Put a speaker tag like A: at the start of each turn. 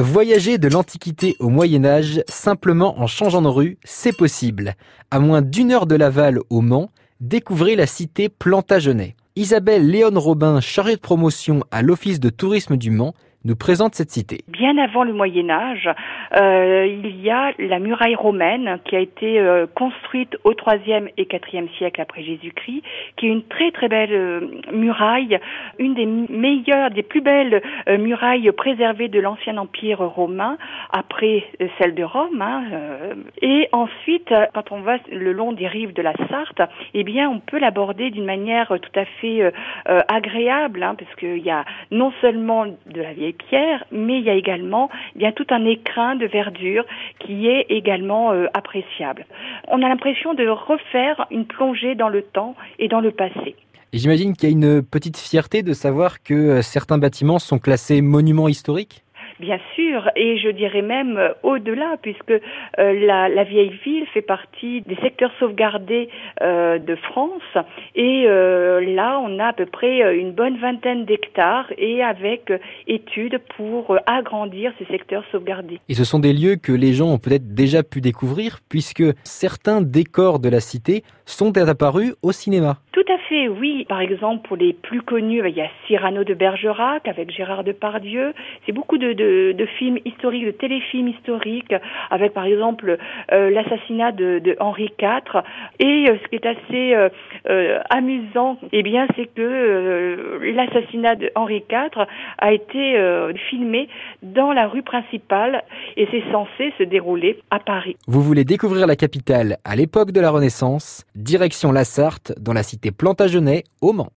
A: Voyager de l'Antiquité au Moyen Âge simplement en changeant de rue, c'est possible. À moins d'une heure de Laval au Mans, découvrez la cité Plantagenet. Isabelle Léon Robin, chargée de promotion à l'Office de tourisme du Mans, nous présente cette cité.
B: Bien avant le Moyen Âge, euh, il y a la muraille romaine qui a été euh, construite au IIIe et IVe siècle après Jésus-Christ, qui est une très très belle euh, muraille, une des meilleures, des plus belles murailles préservées de l'ancien empire romain, après celle de Rome. Hein, et ensuite, quand on va le long des rives de la Sarthe, eh bien, on peut l'aborder d'une manière tout à fait agréable, hein, parce qu'il y a non seulement de la vieille pierres, mais il y a également bien tout un écrin de verdure qui est également euh, appréciable. On a l'impression de refaire une plongée dans le temps et dans le passé.
A: J'imagine qu'il y a une petite fierté de savoir que euh, certains bâtiments sont classés monuments historiques
B: bien sûr, et je dirais même euh, au-delà, puisque euh, la, la, vieille ville fait partie des secteurs sauvegardés euh, de France, et là, on a à peu près une bonne vingtaine d'hectares, et avec études pour agrandir ces secteurs sauvegardés.
A: Et ce sont des lieux que les gens ont peut-être déjà pu découvrir, puisque certains décors de la cité sont apparus au cinéma.
B: Tout à fait, oui. Par exemple, pour les plus connus, il y a Cyrano de Bergerac avec Gérard Depardieu. C'est beaucoup de, de, films historiques, de téléfilms historiques, avec par exemple euh, l'assassinat de, de, Henri IV. Et euh, ce qui est assez euh, amusant, eh bien, c'est que l'assassinat de Henri IV a été filmé dans la rue principale et c'est censé se dérouler à Paris.
A: Vous voulez découvrir la capitale à l'époque de la Renaissance? Direction la Sarthe, dans la cité Plantagenet, au Mans.